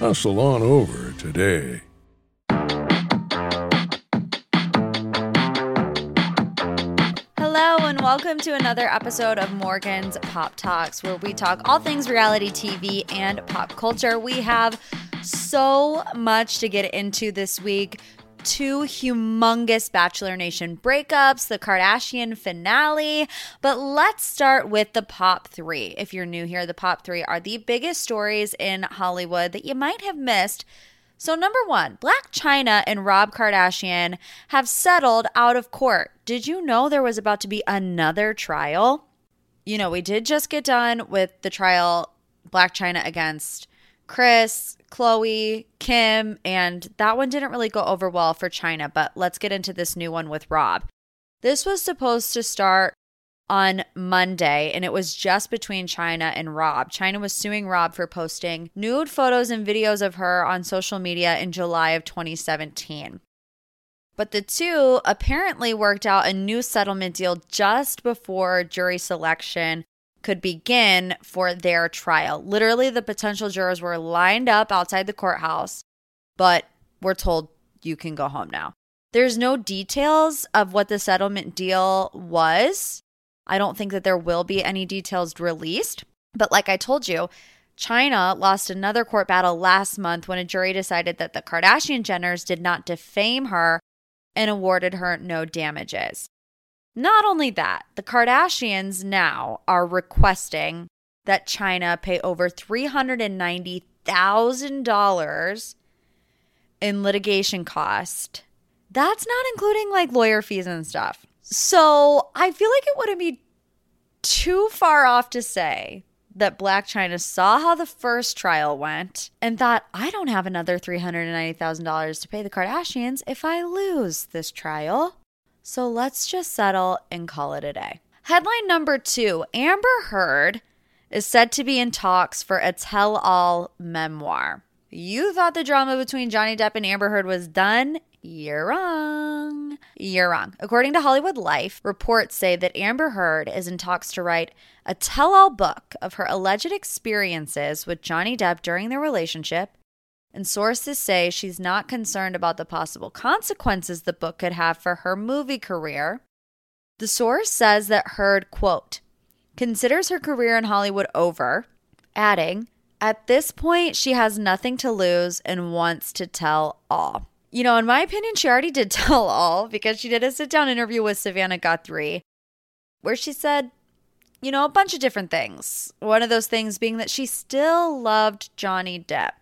Hustle on over today. Hello, and welcome to another episode of Morgan's Pop Talks, where we talk all things reality TV and pop culture. We have so much to get into this week. Two humongous Bachelor Nation breakups, the Kardashian finale. But let's start with the pop three. If you're new here, the pop three are the biggest stories in Hollywood that you might have missed so, number one, Blac Chyna and Rob Kardashian have settled out of court. Did you know there was about to be another trial? You know, we did just get done with the trial Blac Chyna against Kris, Khloé, Kim, and that one didn't really go over well for Chyna, but let's get into this new one with Rob. This was supposed to start on Monday, and it was just between Chyna and Rob. Chyna was suing Rob for posting nude photos and videos of her on social media in July of 2017. But the two apparently worked out a new settlement deal just before jury selection could begin for their trial. Literally, the potential jurors were lined up outside the courthouse, but were told you can go home now. There's no details of what the settlement deal was. I don't think that there will be any details released. But like I told you, Chyna lost another court battle last month when a jury decided that the Kardashian Jenners did not defame her and awarded her no damages. Not only that, the Kardashians now are requesting that Chyna pay over $390,000 in litigation cost. That's not including like lawyer fees and stuff. So I feel like it wouldn't be too far off to say that Blac Chyna saw how the first trial went and thought, I don't have another $390,000 to pay the Kardashians if I lose this trial. So let's just settle and call it a day. Headline number two Amber Heard is said to be in talks for a tell all memoir. You thought the drama between Johnny Depp and Amber Heard was done? You're wrong. You're wrong. According to Hollywood Life, reports say that Amber Heard is in talks to write a tell all book of her alleged experiences with Johnny Depp during their relationship. And sources say she's not concerned about the possible consequences the book could have for her movie career. The source says that Heard, quote, considers her career in Hollywood over, adding, at this point, she has nothing to lose and wants to tell all. You know, in my opinion, she already did tell all because she did a sit down interview with Savannah Guthrie where she said, you know, a bunch of different things. One of those things being that she still loved Johnny Depp.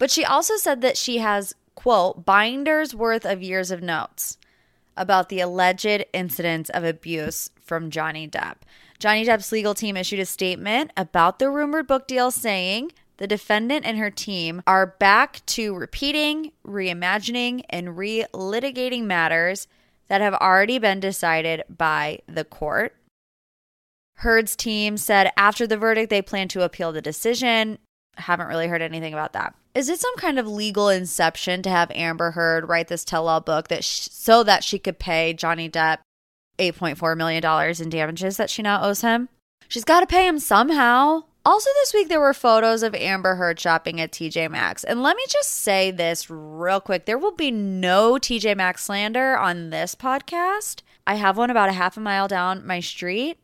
But she also said that she has, quote, binders worth of years of notes about the alleged incidents of abuse from Johnny Depp. Johnny Depp's legal team issued a statement about the rumored book deal saying the defendant and her team are back to repeating, reimagining, and re litigating matters that have already been decided by the court. Heard's team said after the verdict, they plan to appeal the decision. Haven't really heard anything about that. Is it some kind of legal inception to have Amber Heard write this tell-all book that so that she could pay Johnny Depp 8.4 million dollars in damages that she now owes him? She's got to pay him somehow. Also, this week there were photos of Amber Heard shopping at TJ Maxx. And let me just say this real quick there will be no TJ Maxx slander on this podcast. I have one about a half a mile down my street,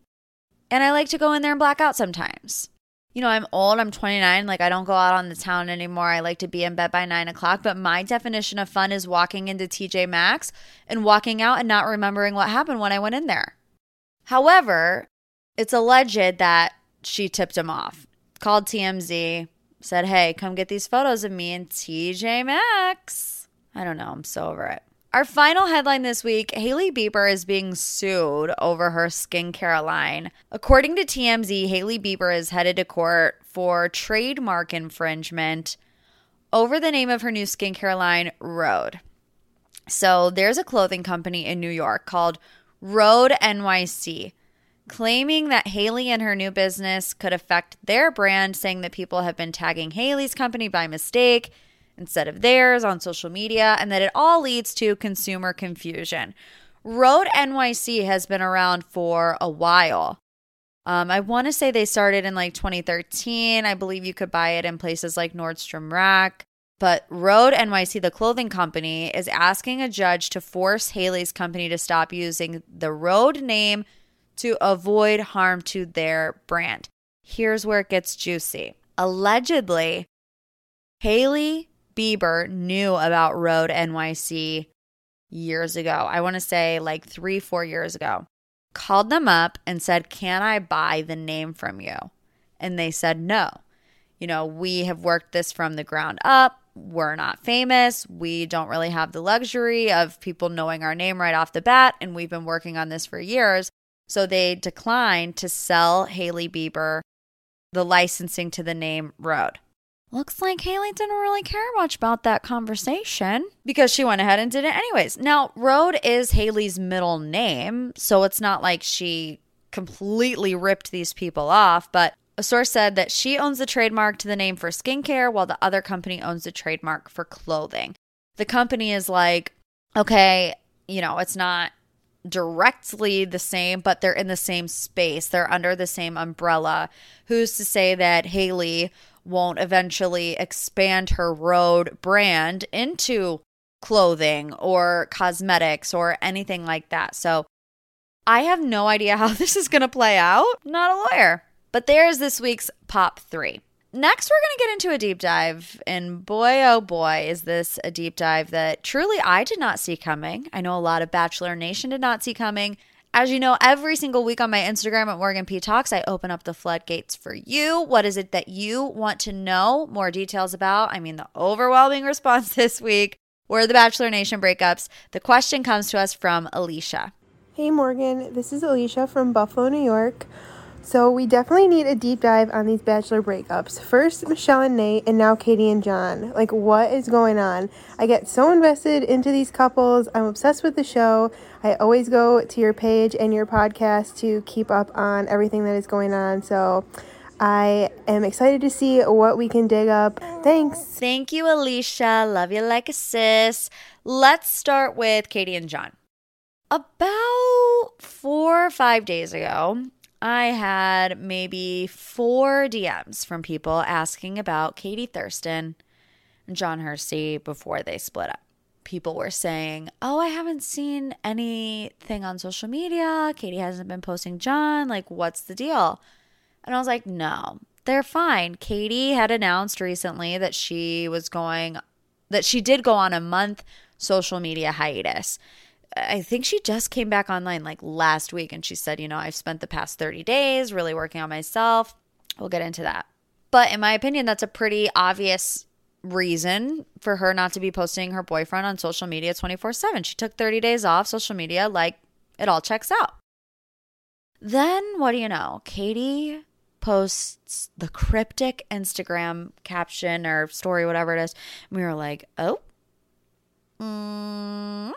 and I like to go in there and black out sometimes. You know, I'm old, I'm 29, like I don't go out on the town anymore. I like to be in bed by nine o'clock. But my definition of fun is walking into TJ Maxx and walking out and not remembering what happened when I went in there. However, it's alleged that she tipped him off. Called TMZ, said, hey, come get these photos of me and TJ Maxx. I don't know. I'm so over it. Our final headline this week Hailey Bieber is being sued over her skincare line. According to TMZ, Hailey Bieber is headed to court for trademark infringement over the name of her new skincare line, Rhode. So there's a clothing company in New York called Rhode NYC claiming that Hailey and her new business could affect their brand, saying that people have been tagging Hailey's company by mistake instead of theirs on social media, and that it all leads to consumer confusion. Rhode NYC has been around for a while. Um, I want to say they started in like 2013. I believe you could buy it in places like Nordstrom Rack. But Rhode NYC, the clothing company, is asking a judge to force Hailey's company to stop using the Rhode name to avoid harm to their brand. Here's where it gets juicy. Allegedly, Hailey Bieber knew about Rhode NYC years ago. I want to say like three, four years ago. Called them up and said, Can I buy the name from you? And they said, No. You know, we have worked this from the ground up. We're not famous. We don't really have the luxury of people knowing our name right off the bat. And we've been working on this for years. So they declined to sell Hailey Bieber the licensing to the name Rhode. Looks like Hailey didn't really care much about that conversation because she went ahead and did it anyways. Now, Rhode is Hailey's middle name, so it's not like she completely ripped these people off, but a source said that she owns the trademark to the name for skincare while the other company owns the trademark for clothing. The company is like, okay, you know, it's not directly the same, but they're in the same space. They're under the same umbrella. Who's to say that Hailey won't eventually expand her Rhode brand into clothing or cosmetics or anything like that? So I have no idea how this is going to play out. Not a lawyer. But there's this week's Pop 3. Next, we're going to get into a deep dive. And boy, oh boy, is this a deep dive that truly I did not see coming. I know a lot of Bachelor Nation did not see coming. As you know, every single week on my Instagram at Morgan P Talks, I open up the floodgates for you. What is it that you want to know more details about? I mean, the overwhelming response this week were the Bachelor Nation breakups. The question comes to us from Alicia. Hey Morgan, this is Alicia from Buffalo, New York. So we definitely need a deep dive on these bachelor breakups. First Michelle and Nate and now Katie and John. Like what is going on? I get so invested into these couples. I'm obsessed with the show. I always go to your page and your podcast to keep up on everything that is going on. So I am excited to see what we can dig up. Thanks. Thank you, Alicia. Love you like a sis. Let's start with Katie and John. About four or five days ago, I had maybe four DMs from people asking about Katie Thurston and John Hersey before they split up. People were saying, Oh, I haven't seen anything on social media. Katie hasn't been posting John. Like, what's the deal? And I was like, No, they're fine. Katie had announced recently that she was going, that she did go on a month social media hiatus. I think she just came back online like last week and she said, you know, I've spent the past 30 days really working on myself. We'll get into that. But in my opinion, that's a pretty obvious reason for her not to be posting her boyfriend on social media 24 7. She took 30 days off social media, like it all checks out. Then, what do you know? Katie posts the cryptic Instagram caption or story, whatever it is. And we were like, oh, mm,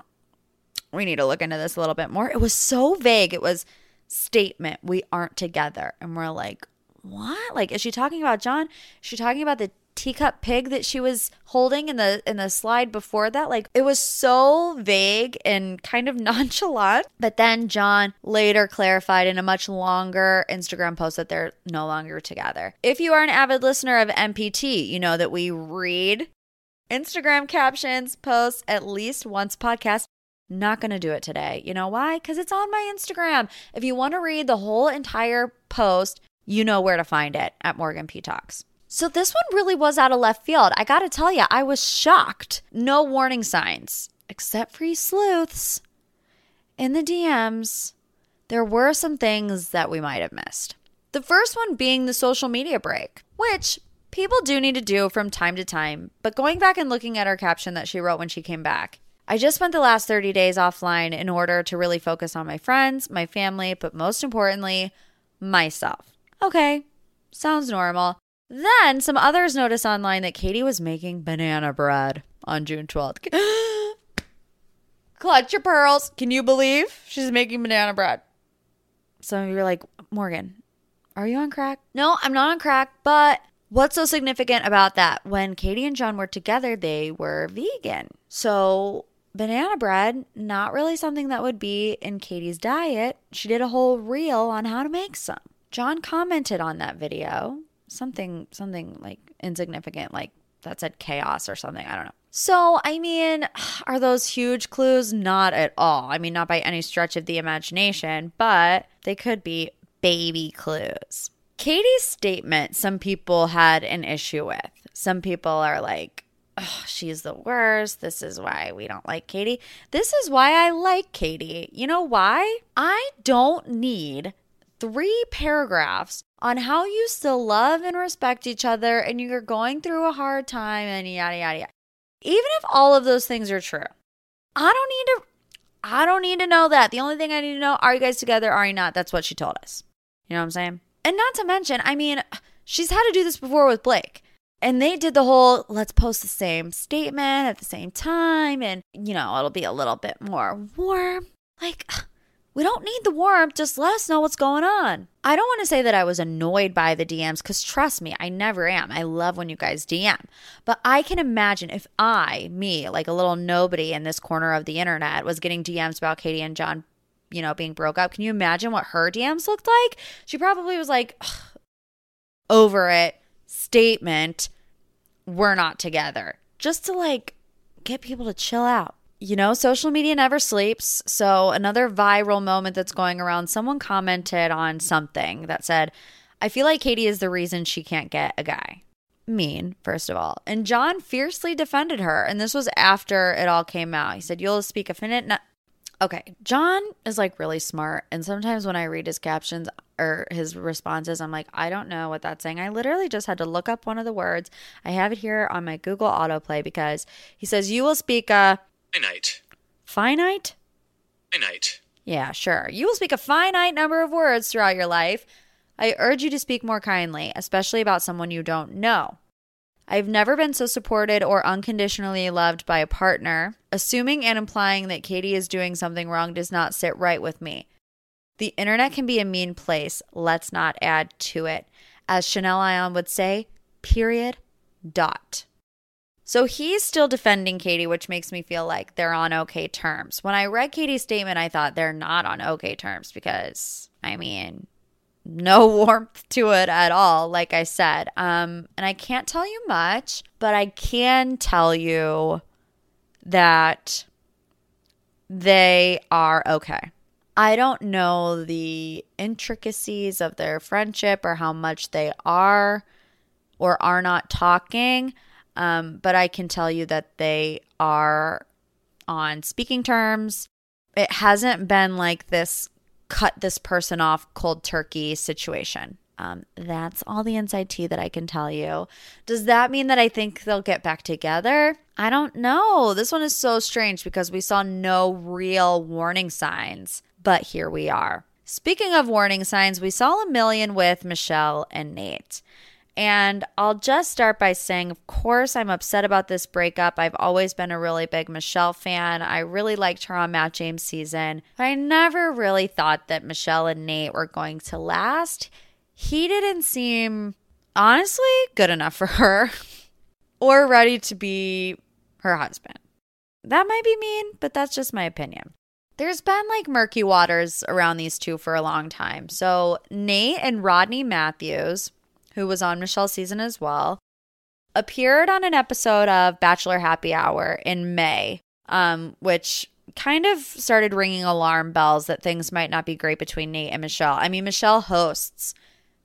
we need to look into this a little bit more. It was so vague. It was statement, we aren't together. And we're like, what? Like, is she talking about John? Is she talking about the teacup pig that she was holding in the in the slide before that like it was so vague and kind of nonchalant but then john later clarified in a much longer instagram post that they're no longer together if you are an avid listener of mpt you know that we read instagram captions posts at least once podcast not going to do it today. You know why? Because it's on my Instagram. If you want to read the whole entire post, you know where to find it at Morgan P Talks. So this one really was out of left field. I got to tell you, I was shocked. No warning signs, except for you sleuths. In the DMs, there were some things that we might have missed. The first one being the social media break, which people do need to do from time to time. But going back and looking at her caption that she wrote when she came back, I just spent the last 30 days offline in order to really focus on my friends, my family, but most importantly, myself. Okay, sounds normal. Then some others noticed online that Katie was making banana bread on June 12th. Clutch your pearls. Can you believe she's making banana bread? Some of you are like, Morgan, are you on crack? No, I'm not on crack, but what's so significant about that? When Katie and John were together, they were vegan. So, banana bread, not really something that would be in Katie's diet. She did a whole reel on how to make some. John commented on that video, something something like insignificant like that said chaos or something, I don't know. So, I mean, are those huge clues? Not at all. I mean, not by any stretch of the imagination, but they could be baby clues. Katie's statement, some people had an issue with. Some people are like, oh, she's the worst. This is why we don't like Katie. This is why I like Katie. You know why? I don't need three paragraphs on how you still love and respect each other and you're going through a hard time and yada, yada, yada. Even if all of those things are true, I don't need to. I don't need to know that. The only thing I need to know are you guys together? Are you not? That's what she told us. You know what I'm saying? And not to mention, I mean, she's had to do this before with Blake. And they did the whole let's post the same statement at the same time and, you know, it'll be a little bit more warm. Like, we don't need the warmth. Just let us know what's going on. I don't want to say that I was annoyed by the DMs because trust me, I never am. I love when you guys DM. But I can imagine if I, me, like a little nobody in this corner of the internet, was getting DMs about Katie and John, you know, being broke up. Can you imagine what her DMs looked like? She probably was like, over it, statement, we're not together. Just to like get people to chill out you know, social media never sleeps. So, another viral moment that's going around, someone commented on something that said, I feel like Katie is the reason she can't get a guy. Mean, first of all. And John fiercely defended her. And this was after it all came out. He said, You'll speak a minute. No- okay. John is like really smart. And sometimes when I read his captions or his responses, I'm like, I don't know what that's saying. I literally just had to look up one of the words. I have it here on my Google autoplay because he says, You will speak a Finite. Finite? Finite. Yeah, sure. You will speak a finite number of words throughout your life. I urge you to speak more kindly, especially about someone you don't know. I've never been so supported or unconditionally loved by a partner. Assuming and implying that Katie is doing something wrong does not sit right with me. The internet can be a mean place. Let's not add to it. As Chanel Ion would say, period, dot. So he's still defending Katie, which makes me feel like they're on okay terms. When I read Katie's statement, I thought they're not on okay terms because, I mean, no warmth to it at all, like I said. Um, and I can't tell you much, but I can tell you that they are okay. I don't know the intricacies of their friendship or how much they are or are not talking. Um, but I can tell you that they are on speaking terms. It hasn't been like this cut this person off cold turkey situation. Um, that's all the inside tea that I can tell you. Does that mean that I think they'll get back together? I don't know. This one is so strange because we saw no real warning signs, but here we are. Speaking of warning signs, we saw a million with Michelle and Nate. And I'll just start by saying, of course, I'm upset about this breakup. I've always been a really big Michelle fan. I really liked her on Matt James' season. I never really thought that Michelle and Nate were going to last. He didn't seem, honestly, good enough for her or ready to be her husband. That might be mean, but that's just my opinion. There's been like murky waters around these two for a long time. So, Nate and Rodney Matthews who was on Michelle's season as well, appeared on an episode of Bachelor Happy Hour in May, um, which kind of started ringing alarm bells that things might not be great between Nate and Michelle. I mean, Michelle hosts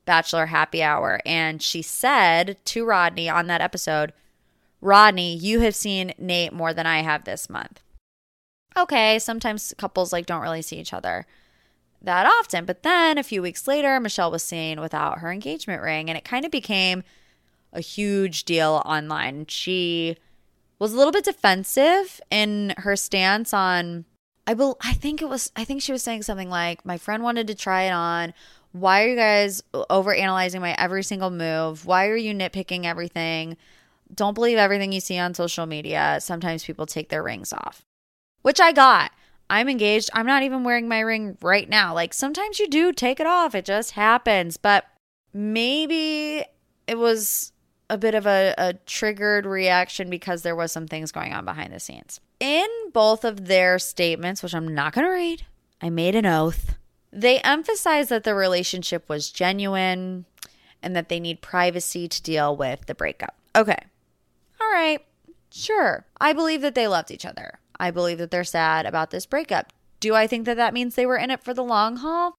Bachelor Happy Hour, and she said to Rodney on that episode, Rodney, you have seen Nate more than I have this month. Okay, sometimes couples like don't really see each other that often. But then a few weeks later, Michelle was seen without her engagement ring, and it kind of became a huge deal online. She was a little bit defensive in her stance on I will I think it was I think she was saying something like my friend wanted to try it on Why are you guys over analyzing my every single move? Why are you nitpicking everything? Don't believe everything you see on social media. Sometimes people take their rings off, which I got. I'm engaged. I'm not even wearing my ring right now. Like sometimes you do take it off, it just happens. But maybe it was a bit of a, a triggered reaction because there was some things going on behind the scenes. In both of their statements, which I'm not going to read, I made an oath. They emphasized that the relationship was genuine and that they need privacy to deal with the breakup. Okay. All right. Sure. I believe that they loved each other. I believe that they're sad about this breakup. Do I think that that means they were in it for the long haul?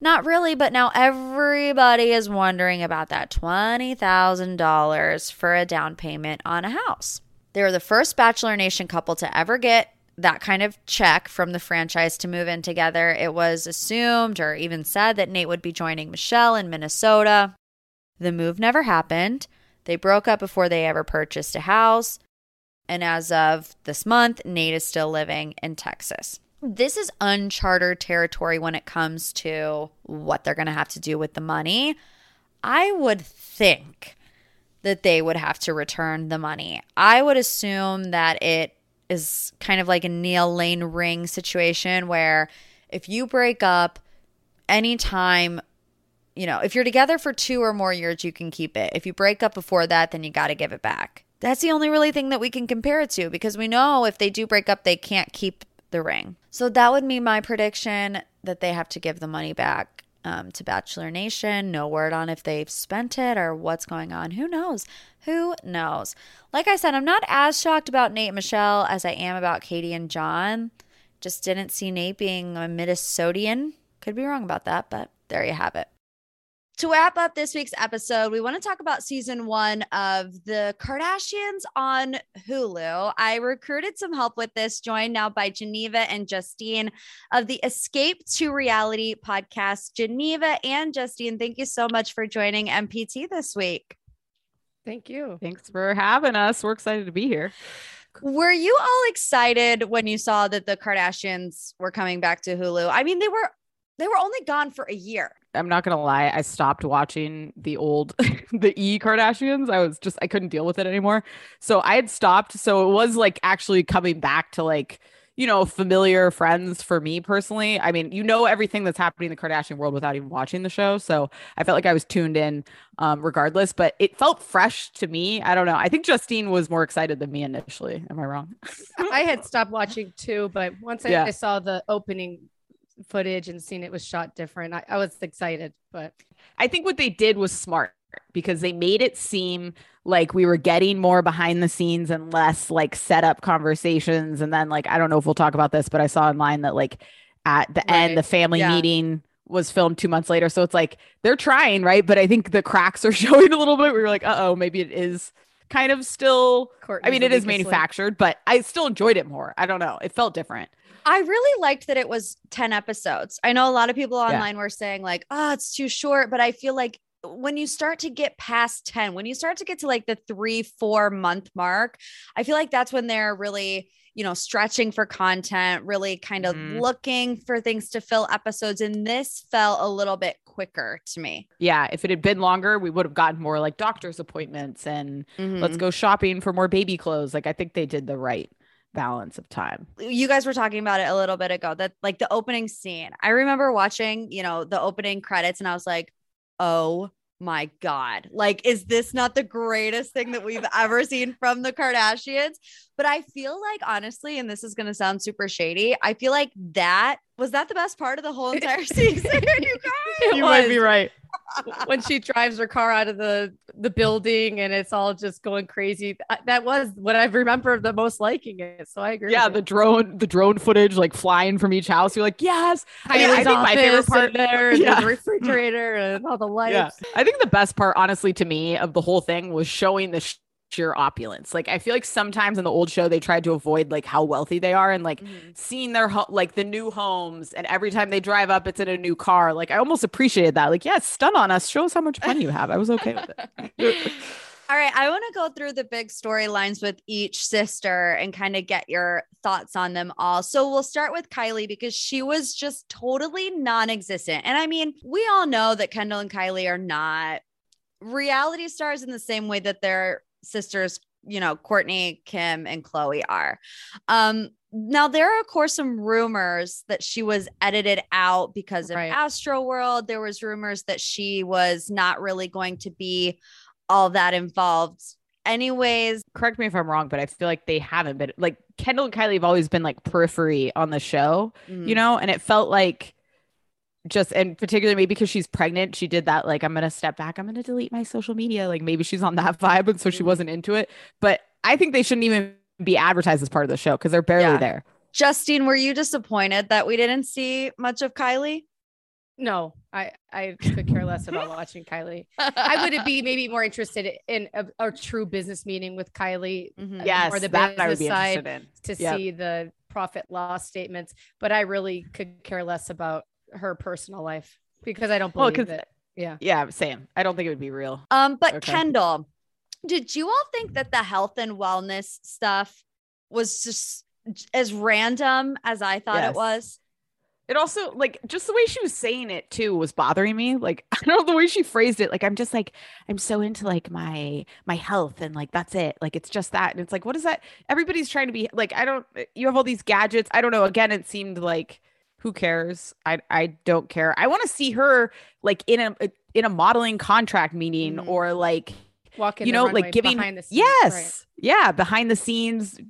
Not really, but now everybody is wondering about that $20,000 for a down payment on a house. They were the first Bachelor Nation couple to ever get that kind of check from the franchise to move in together. It was assumed or even said that Nate would be joining Michelle in Minnesota. The move never happened. They broke up before they ever purchased a house. And as of this month, Nate is still living in Texas. This is uncharted territory when it comes to what they're going to have to do with the money. I would think that they would have to return the money. I would assume that it is kind of like a Neil Lane ring situation where if you break up anytime, you know, if you're together for two or more years, you can keep it. If you break up before that, then you got to give it back. That's the only really thing that we can compare it to because we know if they do break up, they can't keep the ring. So that would be my prediction that they have to give the money back um, to Bachelor Nation. No word on if they've spent it or what's going on. Who knows? Who knows? Like I said, I'm not as shocked about Nate and Michelle as I am about Katie and John. Just didn't see Nate being a Minnesotian. Could be wrong about that, but there you have it. To wrap up this week's episode, we want to talk about season one of The Kardashians on Hulu. I recruited some help with this, joined now by Geneva and Justine of the Escape to Reality podcast. Geneva and Justine, thank you so much for joining MPT this week. Thank you. Thanks for having us. We're excited to be here. Were you all excited when you saw that the Kardashians were coming back to Hulu? I mean, they were they were only gone for a year. I'm not gonna lie, I stopped watching the old the E Kardashians. I was just I couldn't deal with it anymore. So I had stopped. So it was like actually coming back to like you know, familiar friends for me personally. I mean, you know everything that's happening in the Kardashian world without even watching the show. So I felt like I was tuned in um, regardless, but it felt fresh to me. I don't know. I think Justine was more excited than me initially. Am I wrong? I had stopped watching too, but once I, Yeah. I saw the opening footage and seen it was shot different, I, I was excited. But I think what they did was smart because they made it seem like we were getting more behind the scenes and less like set up conversations. And then, like, I don't know if we'll talk about this, but I saw online that, like, at the Right. end, the family Yeah. meeting was filmed two months later. So it's like they're trying, right? But I think the cracks are showing a little bit. We were like, uh oh, maybe it is kind of still. I mean, it is manufactured, but I still enjoyed it more. I don't know. It felt different. I really liked that it was 10 episodes. I know a lot of people Yeah. online were saying, like, oh, it's too short, but I feel like when you start to get past 10, when you start to get to like the three, four month mark, I feel like that's when they're really, you know, stretching for content, really kind of Mhm. looking for things to fill episodes. And this felt a little bit quicker to me. Yeah. If it had been longer, we would have gotten more like doctor's appointments and let's go shopping for more baby clothes. Like, I think they did the right balance of time. you guys were talking about it a little bit ago that like the opening scene. I remember watching, you know, the opening credits and I was like, "Oh my god. Like is this not the greatest thing that we've ever seen from the Kardashians?" But I feel like honestly and this is going to sound super shady, I feel like that was that the best part of the whole entire season, you guys? You might be right. when she drives her car out of the the building and it's all just going crazy, that was what I remember the most liking it. So I agree. Yeah, the you. drone, the drone footage like flying from each house. You're like, yes. I mean, I think my favorite part- there, and Yeah. the refrigerator, and all the lights. Yeah, I think the best part, honestly, to me, of the whole thing was showing the sh- sheer opulence. Like, I feel like sometimes in the old show they tried to avoid like how wealthy they are and like Mhm. seeing their ho- like the new homes, and every time they drive up, it's in a new car. Like, I almost appreciated that. Like, yeah, stun on us, show us how much money you have. I was okay with it. All right, I want to go through the big storylines with each sister and kind of get your thoughts on them all. So we'll start with Kylie because she was just totally non existent. And I mean, we all know that Kendall and Kylie are not reality stars in the same way that their sisters, you know, Kourtney, Kim, and Khloé are. Um, now there are of course some rumors that she was edited out because of Right. Astroworld. There was rumors that she was not really going to be all that involved. Anyways, Correct me if I'm wrong, but I feel like they haven't been like Kendall and Kylie have always been like periphery on the show, mm, you know, and it felt like just and particularly maybe because she's pregnant, she did that like I'm gonna step back, I'm gonna delete my social media. Like maybe she's on that vibe, and so she Mhm. wasn't into it. But I think they shouldn't even be advertised as part of the show because they're barely Yeah. there. Justine, were you disappointed that we didn't see much of Kylie? No, I I could care less about watching Kylie. I would be maybe more interested in a, a true business meeting with Kylie Mhm. uh, Yes, more the that I would be business side in. to Yep. see the profit loss statements, but I really could care less about her personal life because I don't Well, it. Yeah. Yeah, same. I don't think it would be real. Um, but Okay. Kendall, did you all think that the health and wellness stuff was just as random as I thought Yes. it was? It also like just the way she was saying it too was bothering me. Like I don't know the way she phrased it. Like I'm just like I'm so into like my my health and like that's it. Like it's just that. And it's like what is that? Everybody's trying to be like I don't. You have all these gadgets. I don't know. Again, it seemed like who cares? I I don't care. I want to see her like in a in a modeling contract meeting Mhm. or like Walking you know like giving behind the scenes. right. yes yeah behind the scenes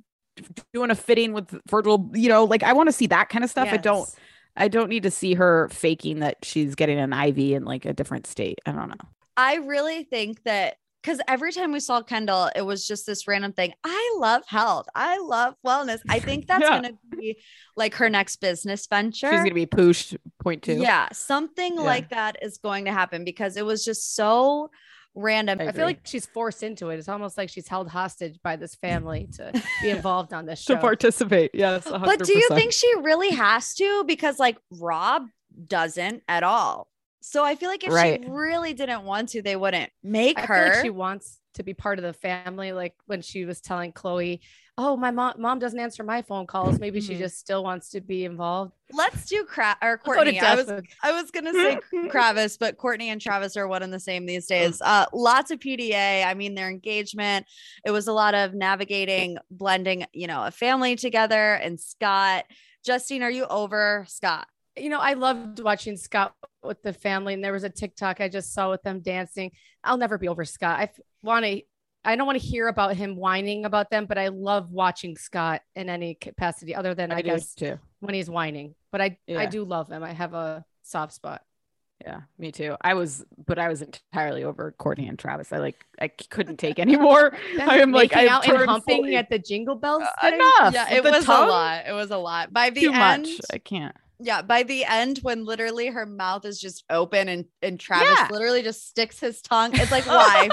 doing a fitting with Virgil. You know like I want to see that kind of stuff. I don't. I don't need to see her faking that she's getting an IV in like a different state. I don't know. I really think that because every time we saw Kendall, it was just this random thing. I love health. I love wellness. I think that's Yeah. going to be like her next business venture. She's gonna be pushed point two. Yeah, something Yeah. like that is going to happen because it was just so random. I I feel like she's forced into it. It's almost like she's held hostage by this family to be involved on this show. to participate. Yes, But do you think she really has to? Because like Rob doesn't at all. So I feel like if Right. she really didn't want to, they wouldn't make I her. feel like she wants to be part of the family. Like when she was telling Khloé, "Oh, my mom mom doesn't answer my phone calls. Maybe she Mhm. just still wants to be involved." Let's do Cra- or I'll go to Kourtney. I was I was gonna say Travis, but Kourtney and Travis are one and the same these days. Uh, lots of PDA. I mean, their engagement. It was a lot of navigating, blending, you know, a family together. And Scott, Justine, are you over Scott? you know, I loved watching Scott with the family, and there was a TikTok I just saw with them dancing. I'll never be over Scott. I want to. I don't want to hear about him whining about them, but I love watching Scott in any capacity other than I, I, guess too. when he's whining. But I I do love him. I have a soft spot. Yeah, me too. I was, but I was entirely over Kourtney and Travis. I like, I couldn't take anymore. I am like, making I out and turned humping fully- at the Jingle Bells. Uh, thing. enough. Yeah, it The was tongue? a lot. It was a lot. By the Too end, much. I can't. Yeah, by the end, when literally her mouth is just open and and Travis Yeah. literally just sticks his tongue. It's like why?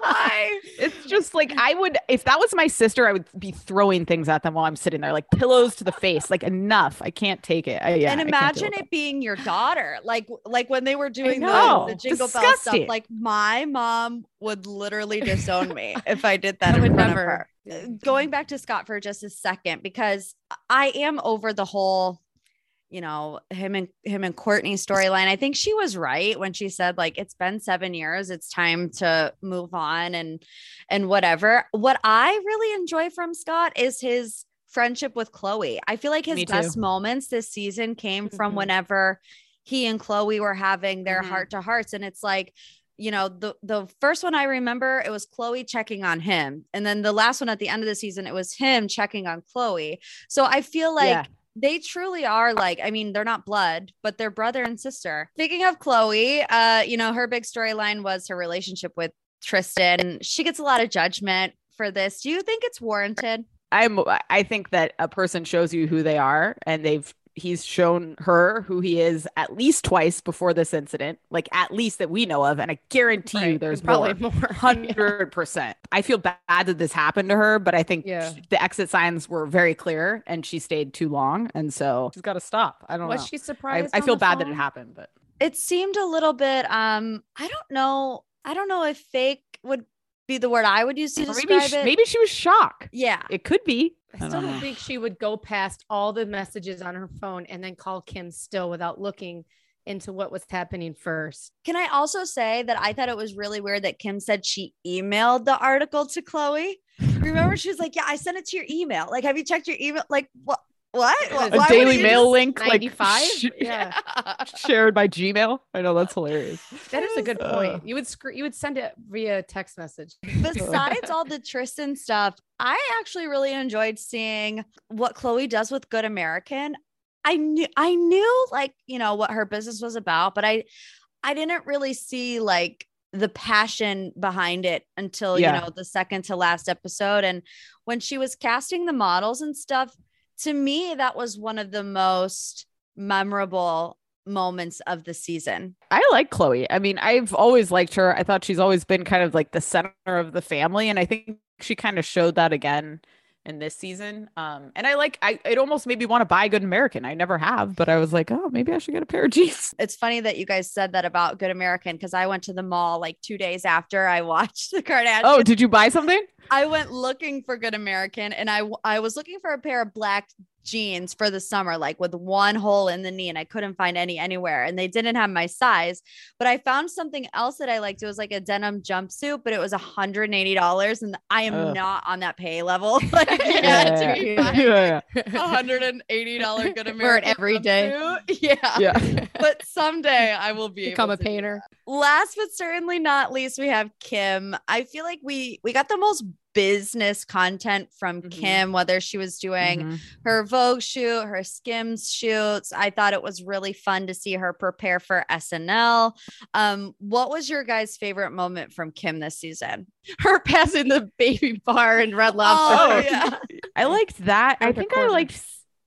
Why? It's just like I would if that was my sister, I would be throwing things at them while I'm sitting there, like pillows to the face. Like enough. I can't take it. I, yeah, and I can't deal imagine it being your daughter, like like when they were doing the, the jingle bell stuff. Like my mom would literally disown me if I did that I would never. Uh, Going back to Scott for just a second, because I am over the whole, you know, him and him and Kourtney storyline. I think she was right when she said like it's been seven years, it's time to move on and and whatever. What I really enjoy from Scott is his friendship with Khloé. I feel like his best moments this season came from Mhm. whenever he and Khloé were having their Mhm. heart to hearts. And it's like, you know, the the first one I remember, it was Khloé checking on him. And then the last one at the end of the season, it was him checking on Khloé. So I feel like Yeah. They truly are like, I mean, they're not blood, but they're brother and sister. Speaking of Khloé, uh, you know, her big storyline was her relationship with Tristan. She gets a lot of judgment for this. Do you think it's warranted? I'm I think that a person shows you who they are and they've he's shown her who he is at least twice before this incident, like at least that we know of. And I guarantee you there's probably more. more. Hundred percent. I feel bad that this happened to her, but I think Yeah. sh- the exit signs were very clear, and she stayed too long, and so she's got to stop. I don't Was know. she I, surprised? I on feel the bad that it happened, but it seemed a little bit um i don't know i don't know if fake would be the word I would use to describe maybe sh- it. maybe she was shocked. yeah. It could be. I I still don't don't think she would go past all the messages on her phone and then call Kim still without looking into what was happening first. Can I also say that I thought it was really weird that Kim said she emailed the article to Khloé? Remember, she was like, "Yeah, I sent it to your email. Like, have you checked your email? Like, what? What? A Why a Daily Mail just- link, like 95? sh- Yeah. shared by Gmail. I know that's hilarious. That is a good Uh. point. You would sc- you would send it via text message. Besides all the Tristan stuff, I actually really enjoyed seeing what Khloé does with Good American. I knew I knew like, you know, what her business was about, but I I didn't really see like the passion behind it until, Yeah. you know, the second to last episode and when she was casting the models and stuff, to me that was one of the most memorable moments of the season. I like Khloé. I mean, I've always liked her. I thought she's always been kind of like the center of the family, and I think she kind of showed that again in this season. Um, and I like. I it almost made me want to buy Good American. I never have, but I was like, oh, maybe I should get a pair of jeans. it's funny that you guys said that about Good American because I went to the mall like two days after I watched the Kardashians. Oh, did you buy something? I went looking for Good American and I I was looking for a pair of black jeans for the summer, like with one hole in the knee, and I couldn't find any anywhere. And they didn't have my size, but I found something else that I liked. It was like a denim jumpsuit, but it was $180. And I am Ugh. not on that pay level. like, it had to be yeah, $180 Good American. Wear it every day. jumpsuit. Yeah. yeah. But someday I will be Become able a to painter. last but certainly not least we have kim i feel like we we got the most business content from Mhm. kim whether she was doing Mhm. her vogue shoot her skims shoots i thought it was really fun to see her prepare for snl um what was your guys favorite moment from kim this season Her passing the baby bar and red lobster. oh Oh, yeah I liked that. I think I liked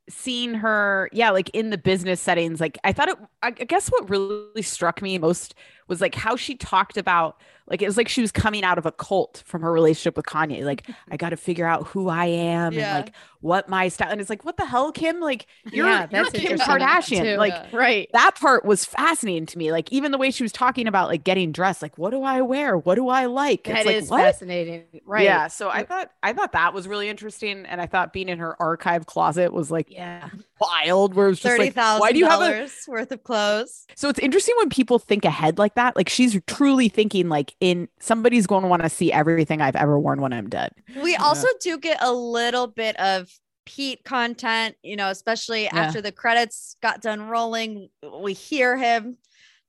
seeing her, yeah, like in the business settings. Like I thought it, I I guess what really struck me most was like how she talked about, like it was like she was coming out of a cult from her relationship with Kanye. Like I got to figure out who I am Yeah. and like what my style. And it's like, what the hell, Kim? Like you're, yeah, you're Kim Kardashian. too. Like right. that part was fascinating to me. Like even the way she was talking about like getting dressed, like what do I wear? What do I like? That it's like is what? fascinating. Right. Yeah. So I thought I thought that was really interesting, and I thought being in her archive closet was like Yeah. wild. Where it was just like, $30000 why do you have a? worth of clothes So it's interesting when people think ahead like that. Like she's truly thinking like in somebody's going to want to see everything I've ever worn when I'm dead. We also do get a little bit of Pete content, you know, especially after the credits got done rolling. We hear him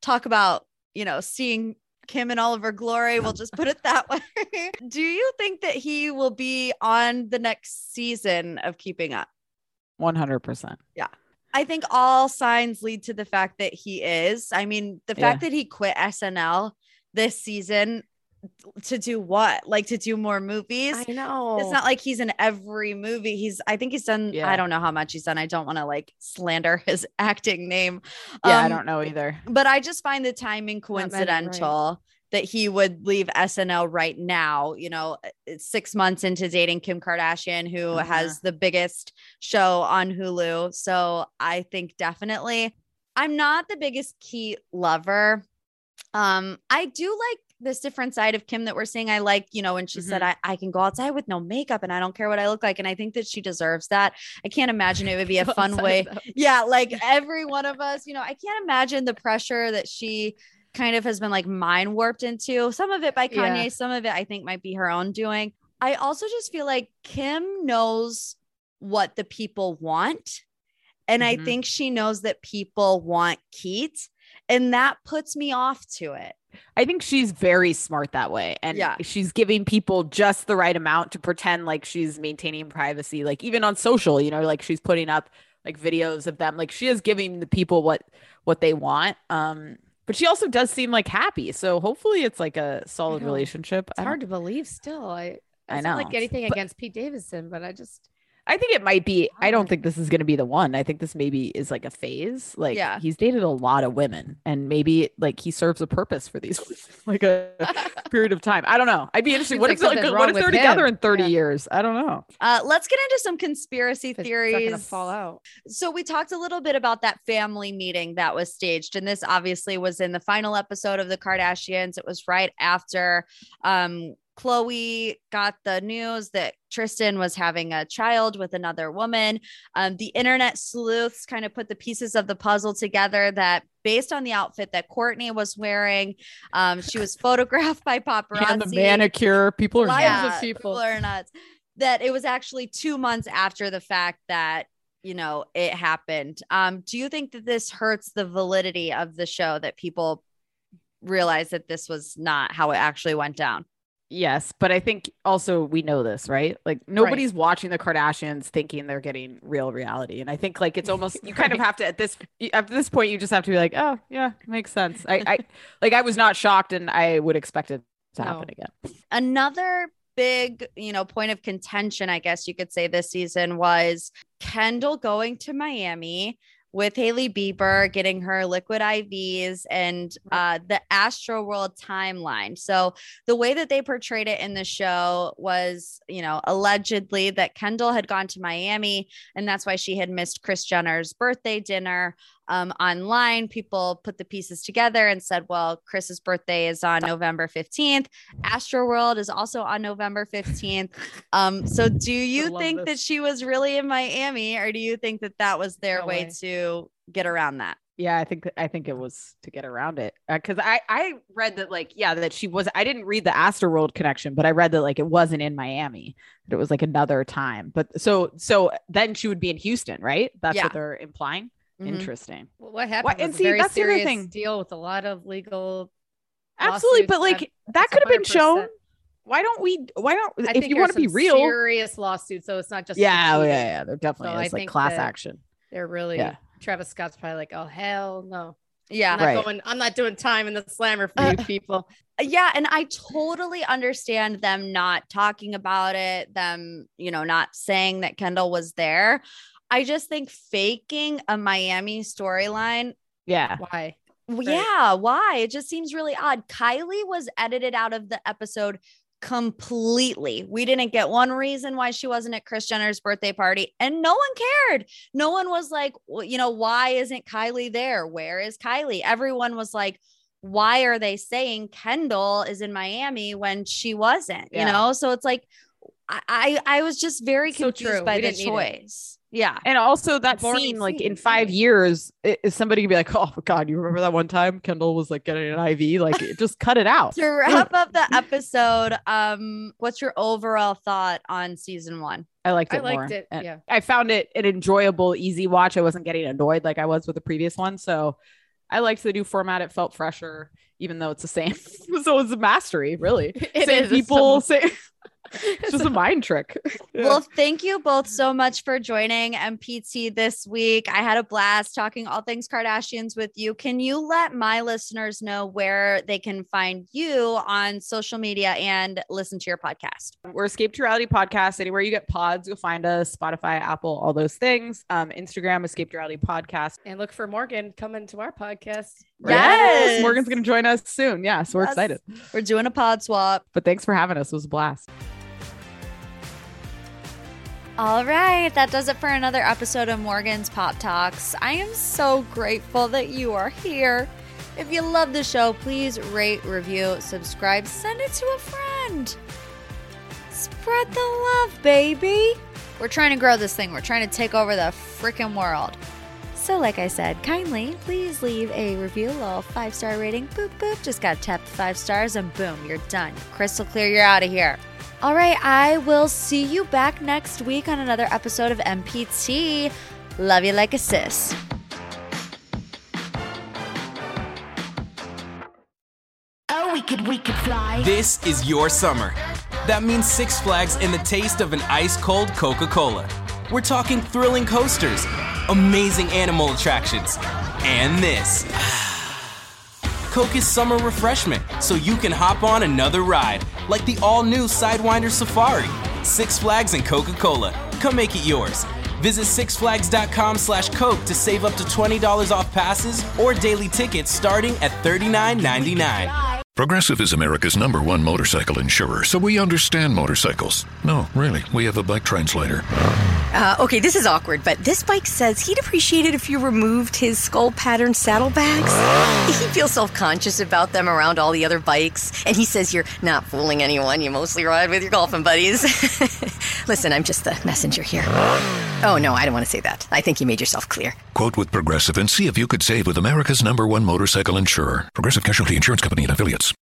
talk about, you know, seeing Kim in all of her glory. We'll just put it that way. do you think that he will be on the next season of Keeping Up? One hundred percent. Yeah. I think all signs lead to the fact that he is. I mean, the fact that he quit SNL this season to do what? Like to do more movies? I know. it's not like he's in every movie. He's I think he's done Yeah. I don't know how much he's done. I don't want to like slander his acting name. Yeah, I Um, don't know either. But I just find the timing many, right. coincidental that he would leave SNL right now, you know, 6 months into dating Kim Kardashian who Uh-huh. has the biggest show on Hulu. So I think definitely I'm not the biggest Keith lover. Um, I do like this different side of Kim that we're seeing. I like, you know, when she said, I, I can go outside with no makeup and I don't care what I look like. And I think that she deserves that. I can't imagine it would be a fun way. Yeah, like every one of us, you know, I can't imagine the pressure that she kind of has been like mind warped into. Some of it by Yeah. Kanye, some of it I think might be her own doing. I also just feel like Kim knows what the people want. And I Mhm. think she knows that people want Keith. And that puts me off to it. I think she's very smart that way. And Yeah. she's giving people just the right amount to pretend like she's maintaining privacy. Like even on social, you know, like she's putting up like videos of them. Like she is giving the people what what they want. Um, but she also does seem like happy. So hopefully it's like a solid relationship. It's hard to believe still. I I it's not know. like anything But- against Pete Davidson, but I just I think it might be. I don't think this is going to be the one. I think this maybe is like a phase. Like Yeah. he's dated a lot of women, and maybe like he serves a purpose for these, like a period of time. I don't know. I'd be interested. Seems What like if like what if they're together him. in thirty Yeah. years? I don't know. Uh, let's get into some conspiracy it's theories. fall out. So we talked a little bit about that family meeting that was staged, and this obviously was in the final episode of the Kardashians. It was right after um, Khloé got the news that Tristan was having a child with another woman. Um, the internet sleuths kind of put the pieces of the puzzle together that based on the outfit that Kourtney was wearing, um, she was photographed by paparazzi. And the manicure. People are Yeah, of people. are nuts. That it was actually two months after the fact that you know it happened. Um, do you think that this hurts the validity of the show that people realize that this was not how it actually went down? Yes, but I think also we know this, right? Like nobody's watching the Kardashians thinking they're getting real reality, and I think like it's almost you kind of have to at this at this point you just have to be like, oh yeah, makes sense. I, I like I was not shocked, and I would expect it to No. happen again. another big, you know, point of contention, I guess you could say this season was Kendall going to Miami with Hailey Bieber, getting her liquid IVs and uh, the Astroworld timeline. So the way that they portrayed it in the show was, you know, allegedly that Kendall had gone to Miami and that's why she had missed Kris Jenner's birthday dinner. Um, online, people put the pieces together and said, well, Kris's birthday is on November 15th. Astroworld is also on November 15th. Um, so do you think this. that she was really in Miami or do you think that that was their No way way. to get around that? Yeah, I think I think it was to get around it because I I read that like yeah that she was I didn't read the Astroworld connection, but I read that like it wasn't in Miami, that it was like another time. But so so then she would be in Houston, right? That's Yeah. what they're implying. Mhm. Interesting. Well, what happened? Why- and was see, a very that's the other serious thing. deal with a lot of legal. Absolutely, but lawsuits. like that it's could have been shown. Why don't we? Why don't I if think you want to be real? serious lawsuit, so it's not just Yeah, oh, cheating. yeah, yeah. There definitely So I like think class action. They're really Yeah. Travis Scott's probably like, oh hell no. Yeah. I'm not Right. going, I'm not doing time in the slammer for Uh, you people. yeah and i totally understand them not talking about it them you know not saying that kendall was there i just think faking a miami storyline Yeah, Why? Right. yeah why it just seems really odd kylie was edited out of the episode completely we didn't get one reason why she wasn't at kris jenner's birthday party and no one cared no one was like well, you know why isn't kylie there where is kylie everyone was like why are they saying Kendall is in Miami when she wasn't? You know, so it's like I I, I was just very So confused true. by We the didn't it. choice. Yeah. and also that Boring scene, like scene, in five years, i- is somebody gonna be like, "Oh God, you remember that one time Kendall was like getting an IV? Like, just cut it out." To wrap up the episode, um, what's your overall thought on season one? I liked it. I liked more. it, And yeah. I found it an enjoyable, easy watch. I wasn't getting annoyed like I was with the previous one. So I liked the new format. It felt fresher, even though it's the same. so it's a mastery, really. It same is people, some- same. It's just a mind trick. Yeah. Well, thank you both so much for joining MPT this week. I had a blast talking all things Kardashians with you. Can you let my listeners know where they can find you on social media and listen to your podcast? We're Escape to Reality Podcast. Anywhere you get pods, you'll find us. Spotify, Apple, all those things. Um, Instagram, Escape to Reality Podcast. And look for Morgan coming to our podcast. Yes. Morgan's gonna join us soon. Yeah, so we're Yes. excited. We're doing a pod swap. But thanks for having us. It was a blast. All right, that does it for another episode of Morgan's Pop Talks. I am so grateful that you are here. If you love the show, please rate, review, subscribe, send it to a friend. Spread the love, baby. We're trying to grow this thing, we're trying to take over the freaking world. So, like I said, kindly please leave a review, a little five star rating. Boop, boop. Just got to tap the five stars and boom, you're done. Crystal clear, you're out of here. All right, I will see you back next week on another episode of MPT. Love you like a sis. Oh, we could, we could fly. This is your summer. That means Six Flags and the taste of an ice cold Coca Cola. We're talking thrilling coasters, amazing animal attractions, and this. Coke is summer refreshment, so you can hop on another ride, like the all new Sidewinder Safari. Six Flags and Coca Cola. Come make it yours. Visit sixflags.com slash Coke to save up to $20 off passes or daily tickets starting at $39.99. Progressive is America's number one motorcycle insurer, so we understand motorcycles. No, really, we have a bike translator. Uh, okay, this is awkward, but this bike says he'd appreciate it if you removed his skull pattern saddlebags. He feels self conscious about them around all the other bikes, and he says you're not fooling anyone. You mostly ride with your golfing buddies. Listen, I'm just the messenger here. Oh, no, I don't want to say that. I think you made yourself clear. Quote with Progressive and see if you could save with America's number one motorcycle insurer. Progressive Casualty Insurance Company and affiliates.